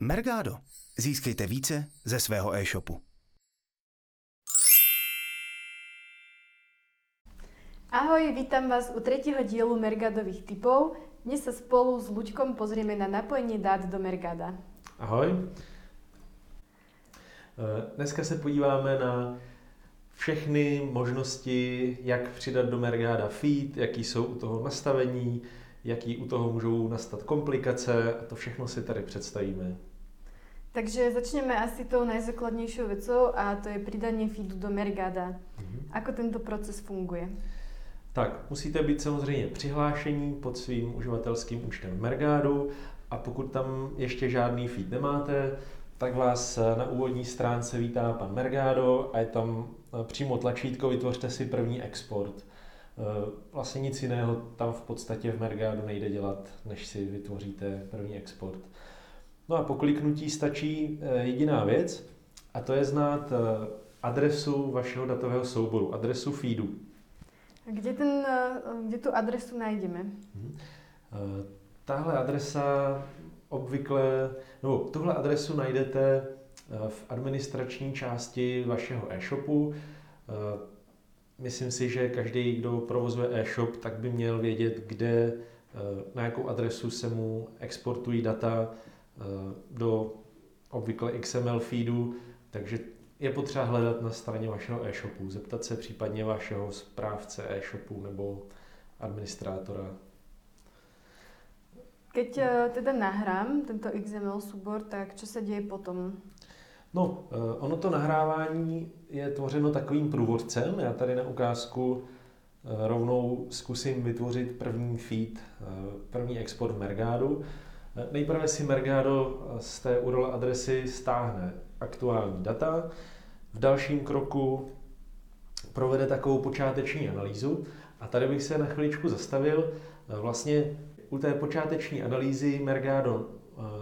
Mergado. Získejte více ze svého e-shopu. Ahoj, vítam vás u tretieho dielu Mergadových typov. Dnes sa spolu s Luďkom pozrieme na napojení dát do Mergada. Ahoj. Eh, Dneska se podíváme na všechny možnosti, jak přidat do Mergada feed, jaký jsou u toho nastavení, jaký u toho můžou nastat komplikace a to všechno si tady představíme. Takže začneme asi tou najzákladnejšou vecou a to je pridanie feedu do Mergada. Ako tento proces funguje? Tak, musíte být samozřejmě přihlášení pod svým uživatelským účtem v Mergádu a pokud tam ještě žádný feed nemáte, tak vás na úvodní stránce vítá pan Mergado a je tam eh, přímo tlačítko Vytvořte si první export. Eh, Vlastně nic jiného tam v podstatě v Mergádu nejde dělat, než si vytvoříte první export. No a po kliknutí stačí eh, jediná věc a to je znát eh, adresu vašeho datového souboru, adresu feedu. A Kde, ten, kde tu adresu najdeme? Eh, Tahle adresa obvykle, no tuhle adresu najdete v administrační části vašeho e-shopu. Myslím si, že každý, kdo provozuje e-shop, tak by měl vědět, kde, eh, na jakou adresu se mu exportují data eh, do obvykle XML feedu, takže je potřeba hledat na straně vašeho e-shopu, zeptat se případně vašeho správce e-shopu nebo administrátora Keď eh, teda nahrám tento XML súbor, tak čo sa deje potom? No, eh, ono to nahrávání je tvořeno takovým průvodcem. Já tady na ukázku eh, rovnou zkusím vytvořit první feed, eh, první export v Mergádu. Nejprve si Mergado z té URL adresy stáhne aktuální data. V dalším kroku provede takovou počáteční analýzu. A tady bych se na chviličku zastavil. Vlastně u té počáteční analýzy Mergado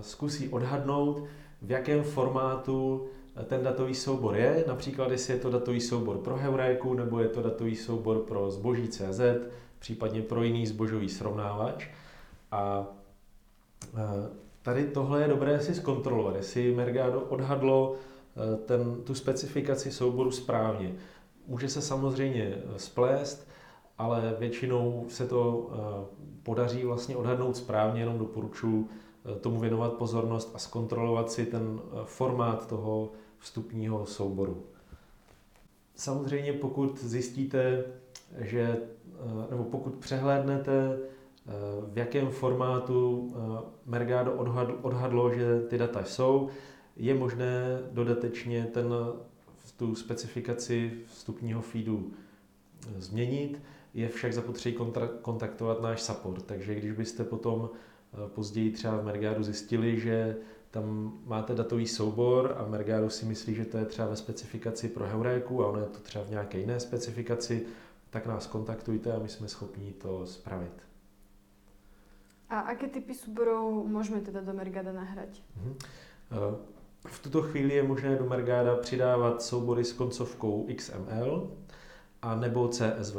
zkusí odhadnout, v jakém formátu eh, ten datový soubor je, například jestli je to datový soubor pro Heuréku nebo je to datový soubor pro zboží CZ, případně pro jiný zbožový srovnávač. A eh, tady tohle je dobré si zkontrolovat, jestli Mergado odhadlo eh, ten, tu specifikaci souboru správně. Může se samozřejmě splést, ale většinou se to podaří vlastně odhadnout správně, jenom doporučuji tomu věnovat pozornost a zkontrolovat si ten eh, formát toho vstupního souboru. Samozřejmě pokud zjistíte, že, eh, nebo pokud přehlédnete, eh, v jakém formátu eh, Mergado odhad- odhadlo, že ty data jsou, je možné dodatečně ten, tu specifikaci vstupního feedu eh, změnit. Je však zapotřebí kontaktovat náš support, takže když byste potom eh, později třeba v Mergadu zjistili, že tam máte datový soubor a Mergado si myslí, že to je třeba ve specifikaci pro Heuréku a ono je to třeba v nějaké jiné specifikaci, tak nás kontaktujte a my jsme schopni to spravit. A aké typy súborov môžeme teda do Mergada nahrať? Mhm. Eh, V tuto chvíli je možné do Mergada přidávat soubory s koncovkou XML a nebo CSV.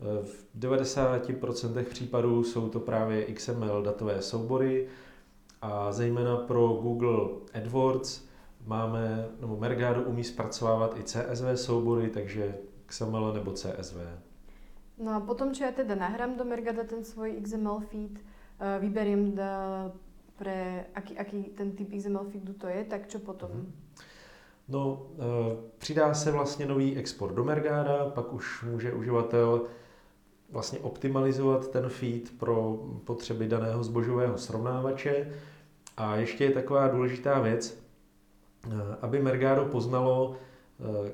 V 90% případů jsou to právě XML datové soubory a zejména pro Google AdWords máme, nebo Mergado umí zpracovávat i CSV soubory, takže XML nebo CSV. No a potom, čo ja teda nahrám do Mergada ten svoj XML feed, eh, vyberiem da, pre aký, aký ten typ XML feedu to je, tak čo potom? Mhm. No, eh, přidá se vlastně nový export do Mergada, pak už může uživatel vlastně optimalizovat ten feed pro potřeby daného zbožového srovnávače. A ještě je taková důležitá věc, eh, aby Mergado poznalo eh,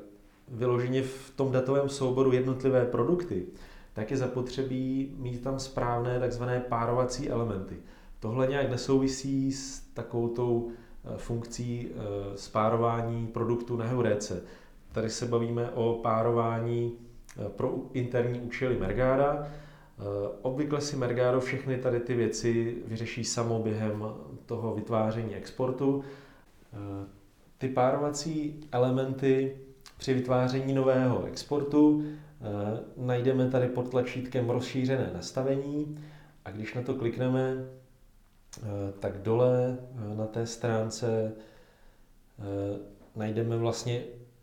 vyloženě v tom datovém souboru jednotlivé produkty, tak je zapotřebí mít tam správné takzvané párovací elementy. Tohle nějak nesouvisí s takovou tou eh, funkcí spárování produktů na Heuréce. Tady se bavíme o párování pro interní účely Mergáda. Obvykle si Mergado všechny tady ty věci vyřeší samo během toho vytváření exportu. Ty párovací elementy při vytváření nového exportu najdeme tady pod tlačítkem rozšířené nastavení a když na to klikneme, tak dole na té stránce najdeme vlastně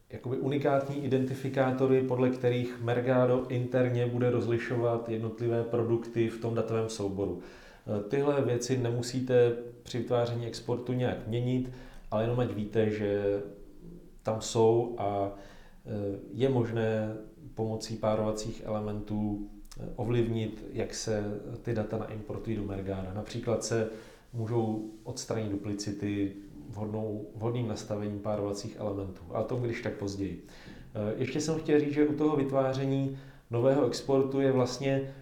jakoby unikátní identifikátory, podle kterých Mergado interně bude rozlišovat jednotlivé produkty v tom datovém souboru. Tyhle věci nemusíte při vytváření exportu nějak měnit, ale jenom ať víte, že tam jsou a je možné pomocí párovacích elementů ovlivnit, jak se ty data naimportují do Mergáda. Například se můžou odstranit duplicity vhodnou, vhodným nastavením párovacích elementů, ale to když tak později. Ještě jsem chtěl říct, že u toho vytváření nového exportu je vlastně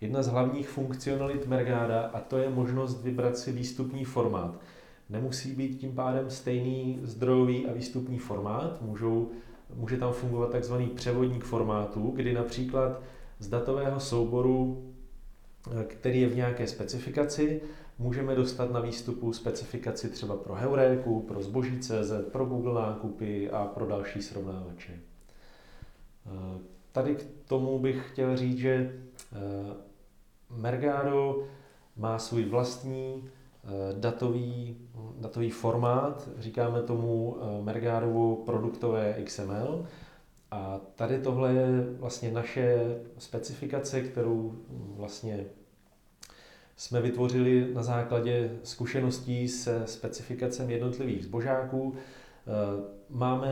jedna z hlavních funkcionalit Mergáda a to je možnost vybrat si výstupní formát. Nemusí být tím pádem stejný zdrojový a výstupní formát, můžou, může tam fungovat takzvaný převodník formátů, kdy například z datového souboru, eh, který je v nějaké specifikaci, můžeme dostat na výstupu specifikaci třeba pro Heuréku, pro zboží CZ, pro Google nákupy a pro další srovnávače. Eh, tady k tomu bych chtěl říct, že eh, Mergado má svůj vlastní datový, datový formát, říkáme tomu Mergadovo produktové XML, a tady tohle je vlastně naše specifikace, kterou vlastně jsme vytvořili na základě zkušeností se specifikacemi jednotlivých zbožáků. Eh, máme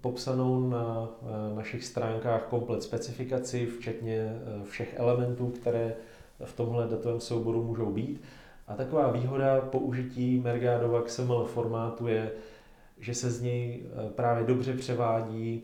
popsanou na eh, našich stránkách komplet specifikaci, včetně eh, všech elementů, které v tomhle datovém souboru můžou být. A taková výhoda použití Mergadova XML formátu je, že se z něj právě dobře převádí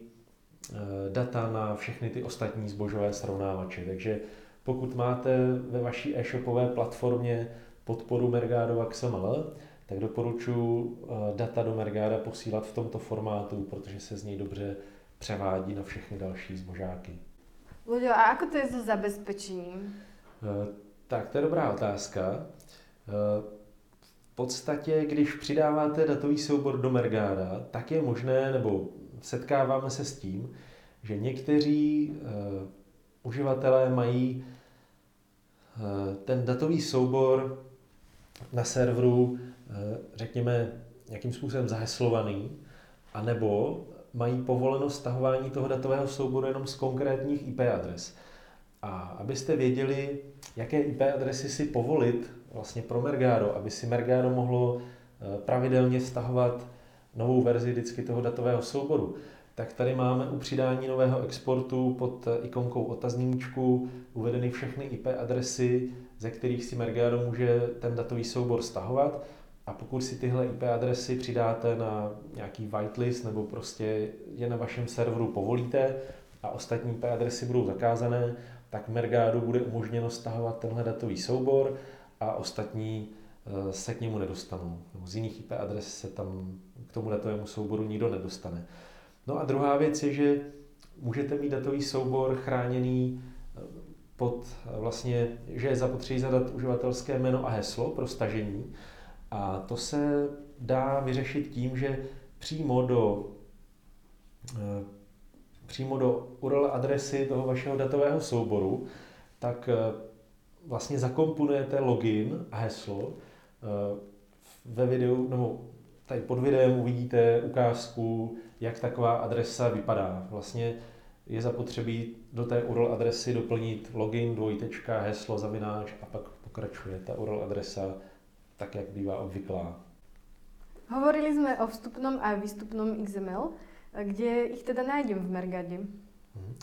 data na všechny ty ostatní zbožové srovnávače. Takže pokud máte ve vaší e-shopové platformě podporu Mergadova XML, tak doporučuji eh, data do Mergada posílat v tomto formátu, protože se z něj dobře převádí na všechny další zbožáky. Luďo, a ako to je so zabezpečením? Eh, tak, to je dobrá otázka. V podstatě, když přidáváte datový soubor do Mergáda, tak je možné, nebo setkáváme se s tím, že někteří uživatelé mají uh, ten datový soubor na serveru, uh, řekněme, nějakým způsobem zaheslovaný, anebo mají povoleno stahování toho datového souboru jenom z konkrétních IP adres. A abyste věděli, jaké IP adresy si povolit vlastně pro Mergado, aby si Mergado mohlo pravidelně stahovat novou verzi vždycky toho datového souboru, tak tady máme u přidání nového exportu pod ikonkou otazníčku uvedeny všechny IP adresy, ze kterých si Mergado může ten datový soubor stahovat. A pokud si tyhle IP adresy přidáte na nějaký whitelist nebo prostě je na vašem serveru povolíte a ostatní IP adresy budou zakázané, tak Mergado bude umožněno stahovat tenhle datový soubor a ostatní eh, se k němu nedostanou. Z jiných IP adres se tam k tomu datovému souboru nikdo nedostane. No a druhá věc je, že můžete mít datový soubor chráněný eh, pod eh, vlastně, že je zapotřebí zadat uživatelské jméno a heslo pro stažení. A to se dá vyřešit tím, že přímo do eh, přímo do URL adresy toho vašeho datového souboru, tak vlastně zakomponujete login a heslo ve videu, nebo tady pod videem uvidíte ukázku, jak taková adresa vypadá. Vlastně je zapotřebí do té URL adresy doplnit login, dvojtečka, heslo, zavináč a pak pokračuje ta URL adresa tak, jak bývá obvyklá. Hovorili jsme o vstupnom a výstupnom XML. Kde ich teda najdem v Mergade? Mhm.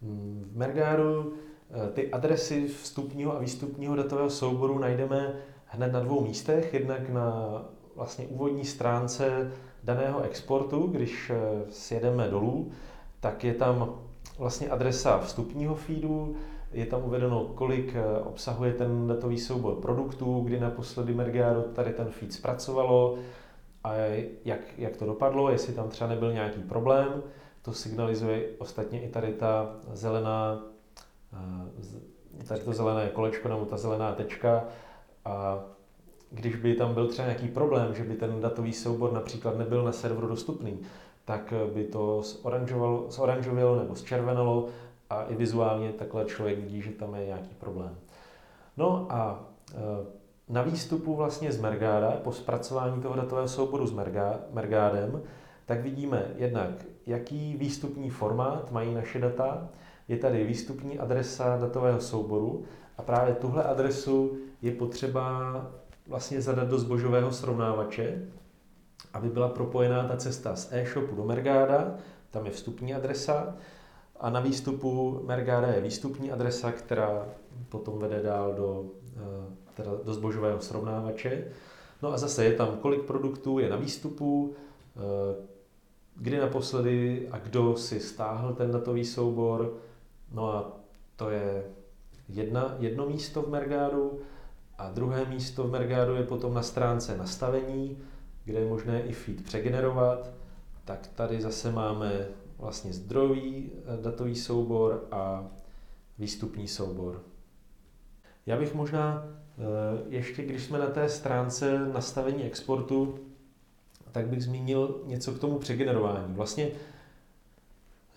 V Mergádu eh, ty adresy vstupního a výstupního datového souboru najdeme hned na dvou místech. Jednak na vlastně úvodní stránce daného exportu, když eh, sjedeme dolů, tak je tam vlastně adresa vstupního feedu, je tam uvedeno, kolik eh, obsahuje ten datový soubor produktů, kdy naposledy Mergado tady ten feed zpracovalo a jak, jak to dopadlo, jestli tam třeba nebyl nějaký problém. To signalizuje ostatně i tady ta zelená, eh, tady to zelené kolečko nebo ta zelená tečka a když by tam byl třeba nějaký problém, že by ten datový soubor například nebyl na serveru dostupný, tak by to zoranžovalo nebo zčervenalo a i vizuálně takhle člověk vidí, že tam je nějaký problém. No a e, na výstupu vlastně z Mergáda, po zpracování toho datového souboru s Mergádem, tak vidíme jednak, jaký výstupní formát mají naše data. Je tady výstupní adresa datového souboru a právě tuhle adresu je potřeba vlastně zadat do zbožového srovnávače, aby byla propojená ta cesta z e-shopu do Mergáda, tam je vstupní adresa, a na výstupu Mergáda je výstupní adresa, která potom vede dál do, eh, teda do zbožového srovnávače. No a zase je tam, kolik produktů je na výstupu, eh, kdy naposledy a kdo si stáhl ten datový soubor. No a to je jedna, jedno místo v Mergádu a druhé místo v Mergádu je potom na stránce nastavení, kde je možné i feed přegenerovat. Tak tady zase máme vlastně zdrojový eh, datový soubor a výstupní soubor. Já bych možná eh, ještě, když jsme na té stránce nastavení exportu, tak bych zmínil něco k tomu přegenerování. Vlastně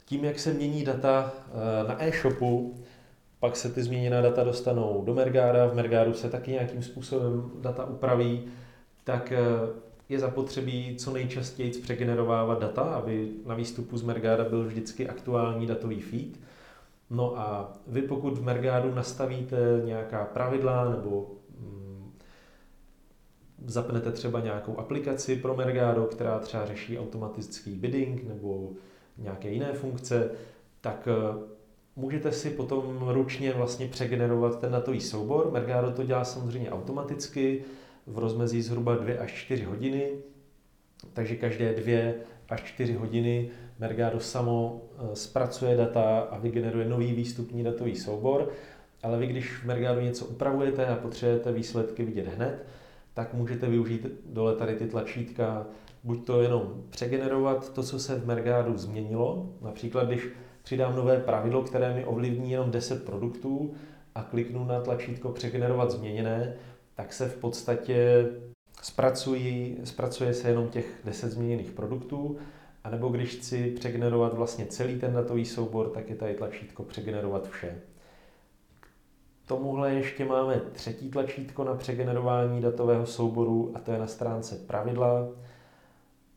tím, jak se mění data eh, na e-shopu, pak se ty změněná data dostanou do Mergáda, v Mergádu se taky nějakým způsobem data upraví, tak eh, je zapotřebí co nejčastěji přegenerovávat data, aby na výstupu z Mergáda byl vždycky aktuální datový feed. No a vy pokud v Mergádu nastavíte nějaká pravidla nebo zapnete třeba nějakou aplikaci pro Mergado, která třeba řeší automatický bidding nebo nějaké jiné funkce, tak eh, můžete si potom ručně vlastně přegenerovat ten datový soubor. Mergado to dělá samozřejmě automaticky v rozmezí zhruba 2 až 4 hodiny, takže každé 2 až 4 hodiny Mergado samo eh, zpracuje data a vygeneruje nový výstupní datový soubor, ale vy když v Mergado něco upravujete a potřebujete výsledky vidět hned, tak můžete využít dole tady ty tlačítka, buď to jenom přegenerovat to, co se v Mergádu změnilo, například když přidám nové pravidlo, které mi ovlivní jenom 10 produktů a kliknu na tlačítko přegenerovat změněné, tak se v podstatě zpracují, zpracuje se jenom těch 10 změněných produktů, a nebo když chci přegenerovat vlastně celý ten datový soubor, tak je tady tlačítko přegenerovat vše tomuhle ještě máme třetí tlačítko na přegenerování datového souboru a to je na stránce pravidla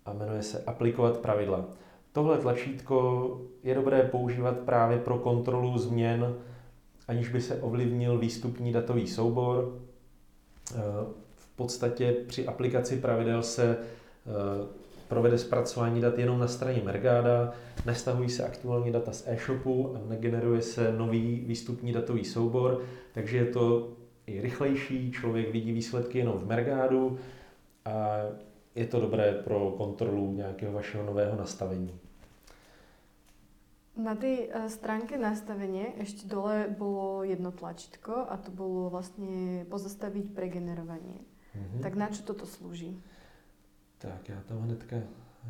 a jmenuje se aplikovat pravidla. Tohle tlačítko je dobré používat právě pro kontrolu změn, aniž by se ovlivnil výstupní datový soubor. V podstatě při aplikaci pravidel se provede zpracování dat jenom na straně Mergada, nestahují se aktuální data z e-shopu a negeneruje se nový výstupní datový soubor, takže je to i rychlejší, člověk vidí výsledky jenom v Mergádu a je to dobré pro kontrolu nějakého vašeho nového nastavení. Na tej eh, stránke nastavenie ešte dole bolo jedno tlačítko a to bolo vlastne pozastaviť pregenerovanie. Mm-hmm. Tak na čo toto slúži? Tak já tam hnedka,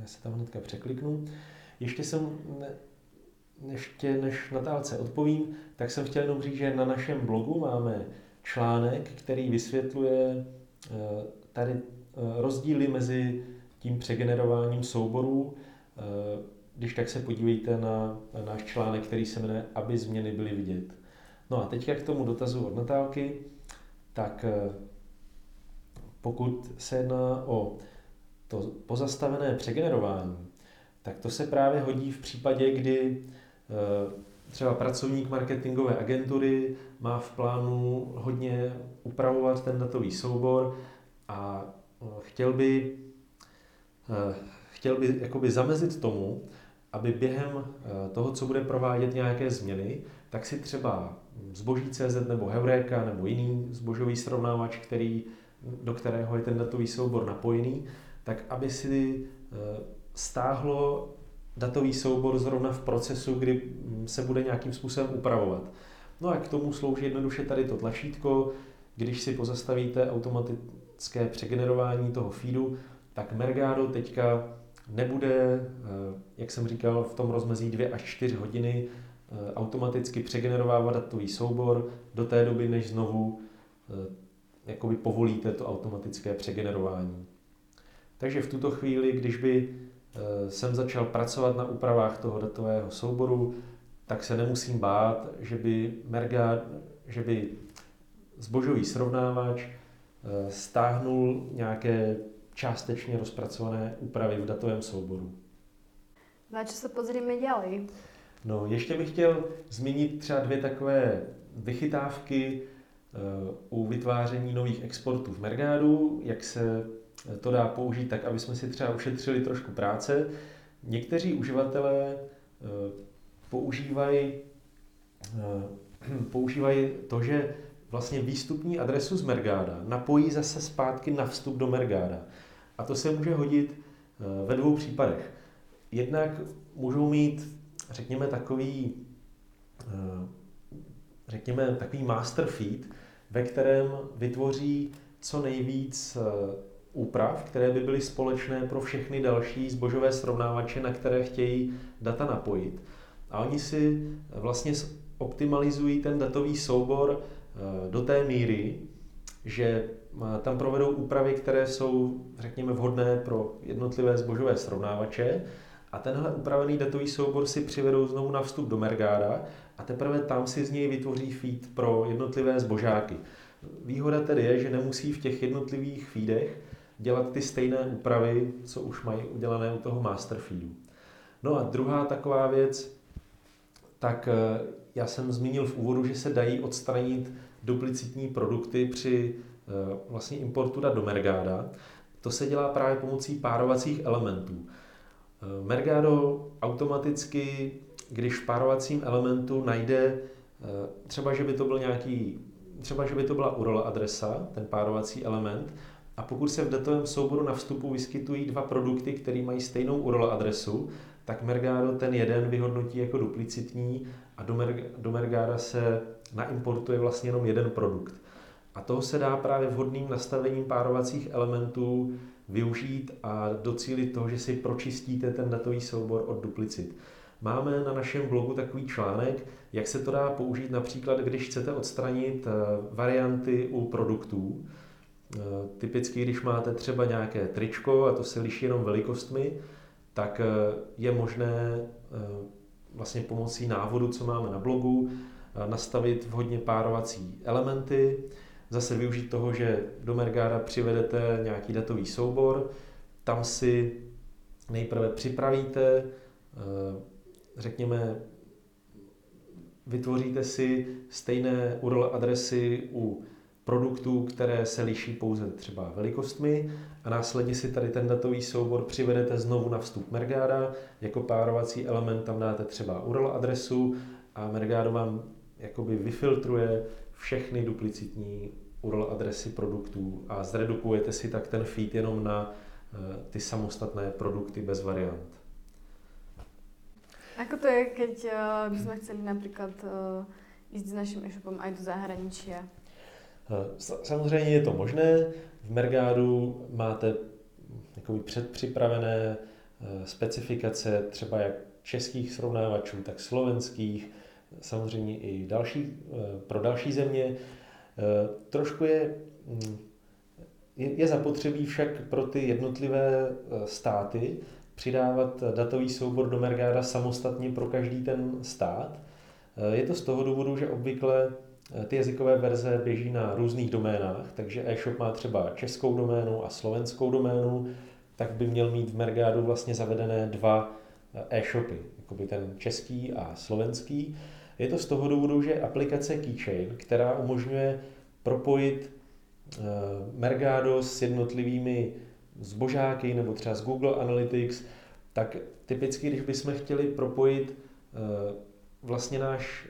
já se tam hnedka překliknu. Ještě jsem, ne, ještě než Natálce odpovím, tak jsem chtěl jenom říct, že na našem blogu máme článek, který vysvětluje eh, tady rozdíly mezi tím přegenerováním souborů. Eh, když tak se podívejte na, náš článek, který se jmenuje Aby změny byly vidět. No a teď k tomu dotazu od Natálky, tak pokud se jedná o to pozastavené přegenerování, tak to se právě hodí v případě, kdy eh, třeba pracovník marketingové agentury má v plánu hodně upravovat ten datový soubor a eh, chtěl by, eh, chtěl by jakoby zamezit tomu, aby během toho, co bude provádět nějaké změny, tak si třeba zboží.cz nebo Heureka nebo jiný zbožový srovnávač, který, do kterého je ten datový soubor napojený, tak aby si eh, stáhlo datový soubor zrovna v procesu, kdy mm, se bude nějakým způsobem upravovat. No a k tomu slouží jednoduše tady to tlačítko, když si pozastavíte automatické přegenerování toho feedu, tak Mergado teďka nebude, eh, jak jsem říkal, v tom rozmezí 2 až 4 hodiny eh, automaticky přegenerovávat datový soubor do té doby, než znovu jakoby povolíte to automatické přegenerování. Takže v tuto chvíli, když by eh, jsem začal pracovat na úpravách toho datového souboru, tak se nemusím bát, že by Merga, že by zbožový srovnávač stáhnul nějaké částečně rozpracované úpravy v datovém souboru. Na co se pozrime ďalej? No, ještě bych chtěl zmínit třeba dvě takové vychytávky eh, u vytváření nových exportů v Mergádu, jak se to dá použít tak, aby jsme si třeba ušetřili trošku práce. Někteří uživatelé eh, používají, eh, používají to, že vlastně výstupní adresu z Mergáda napojí zase zpátky na vstup do Mergáda. A to se může hodit ve dvou případech. Jednak můžou mít řekněme, takový, eh, řekněme, takový master feed, ve kterém vytvoří co nejvíc eh, úprav, které by byly společné pro všechny další zbožové srovnávače, na které chtějí data napojit. A oni si vlastně optimalizují ten datový soubor eh, do té míry, že tam provedou úpravy, které jsou, řekněme, vhodné pro jednotlivé zbožové srovnávače a tenhle upravený datový soubor si přivedou znovu na vstup do Mergáda a teprve tam si z něj vytvoří feed pro jednotlivé zbožáky. Výhoda tedy je, že nemusí v těch jednotlivých feedech dělat ty stejné úpravy, co už mají udělané u toho master feedu. No a druhá taková věc, tak eh, já jsem zmínil v úvodu, že se dají odstranit duplicitní produkty při eh, vlastně importu do Mergáda. To se dělá právě pomocí párovacích elementů. Eh, Mergado automaticky, když v párovacím elementu najde eh, třeba, že by to byl nějaký, třeba, že by to byla URL adresa, ten párovací element, a pokud se v datovém souboru na vstupu vyskytují dva produkty, které mají stejnou URL adresu, tak Mergado ten jeden vyhodnotí jako duplicitní a do, Merg- do Mergada se naimportuje vlastně jenom jeden produkt. A toho se dá právě vhodným nastavením párovacích elementů využít a docílit toho, že si pročistíte ten datový soubor od duplicit. Máme na našem blogu takový článek, jak se to dá použít například, když chcete odstranit eh, varianty u produktů. Eh, typicky, když máte třeba nějaké tričko, a to se liší jenom velikostmi, tak eh, je možné vlastně pomocí návodu, co máme na blogu, nastavit vhodně párovací elementy, zase využít toho, že do Mergáda přivedete nějaký datový soubor, tam si nejprve připravíte, eh, řekněme, vytvoříte si stejné URL adresy u produktů, které se liší pouze třeba velikostmi a následně si tady ten datový soubor přivedete znovu na vstup Mergáda. Jako párovací element tam dáte třeba URL adresu a Mergado vám jakoby vyfiltruje všechny duplicitní URL adresy produktů a zredukujete si tak ten feed jenom na eh, ty samostatné produkty bez variant. Ako to je, keď uh, by sme chceli napríklad uh, ísť s naším e-shopom aj do zahraničia? Samozřejmě je to možné. V Mergádu máte jakoby předpřipravené specifikace třeba jak českých srovnávačů, tak slovenských, samozřejmě i další, pro další země. Eh, trošku je, mm, je, je zapotřebí však pro ty jednotlivé eh, státy přidávat datový soubor do Mergáda samostatně pro každý ten stát. Eh, je to z toho důvodu, že obvykle ty jazykové verze běží na různých doménách, takže e-shop má třeba českou doménu a slovenskou doménu, tak by měl mít v Mergádu vlastně zavedené dva e-shopy, jakoby ten český a slovenský. Je to z toho důvodu, že aplikace Keychain, která umožňuje propojit eh, Mergado s jednotlivými zbožáky nebo třeba s Google Analytics, tak typicky, když bychom chtěli propojit eh, vlastně náš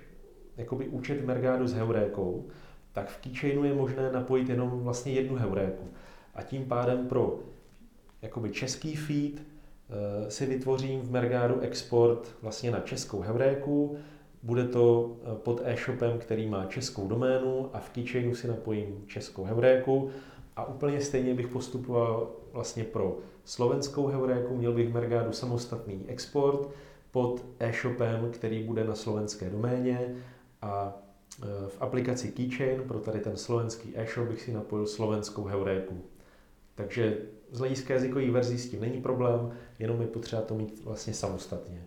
jakoby účet Mergado s heurékou, tak v Keychainu je možné napojit jenom vlastně jednu heuréku. A tím pádem pro jakoby český feed eh, si vytvořím v Mergado export vlastně na českou heuréku. Bude to eh, pod e-shopem, který má českou doménu a v keychainu si napojím českou heuréku. A úplně stejně bych postupoval vlastně pro slovenskou heuréku, měl bych v Mergádu samostatný export pod e-shopem, který bude na slovenské doméně a eh, v aplikaci Keychain pro tady ten slovenský e-shop bych si napojil slovenskou heuréku. Takže z hlediska jazykových verzí s tím není problém, jenom je potřeba to mít vlastně samostatně.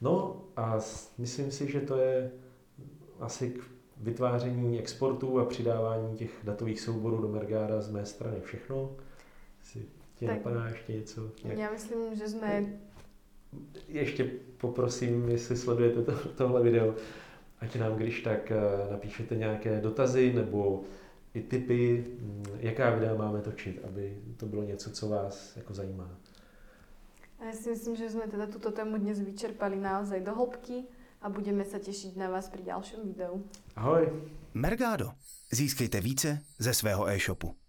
No a myslím si, že to je asi k vytváření exportů a přidávání těch datových souborů do Mergáda z mé strany všechno. Si ti Tak. napadá ještě něco? Jak- Já myslím, že jsme Ještě poprosím, jestli sledujete to, tohle video, ať nám když tak eh, napíšete nějaké dotazy nebo i tipy, mm, jaká videa máme točit, aby to bylo něco, co vás jako zajímá. A ja si myslím, že sme teda túto tému dnes vyčerpali naozaj do hĺbky a budeme sa tešiť na vás pri ďalšom videu. Ahoj! Mergado. Získejte více ze svého e-shopu.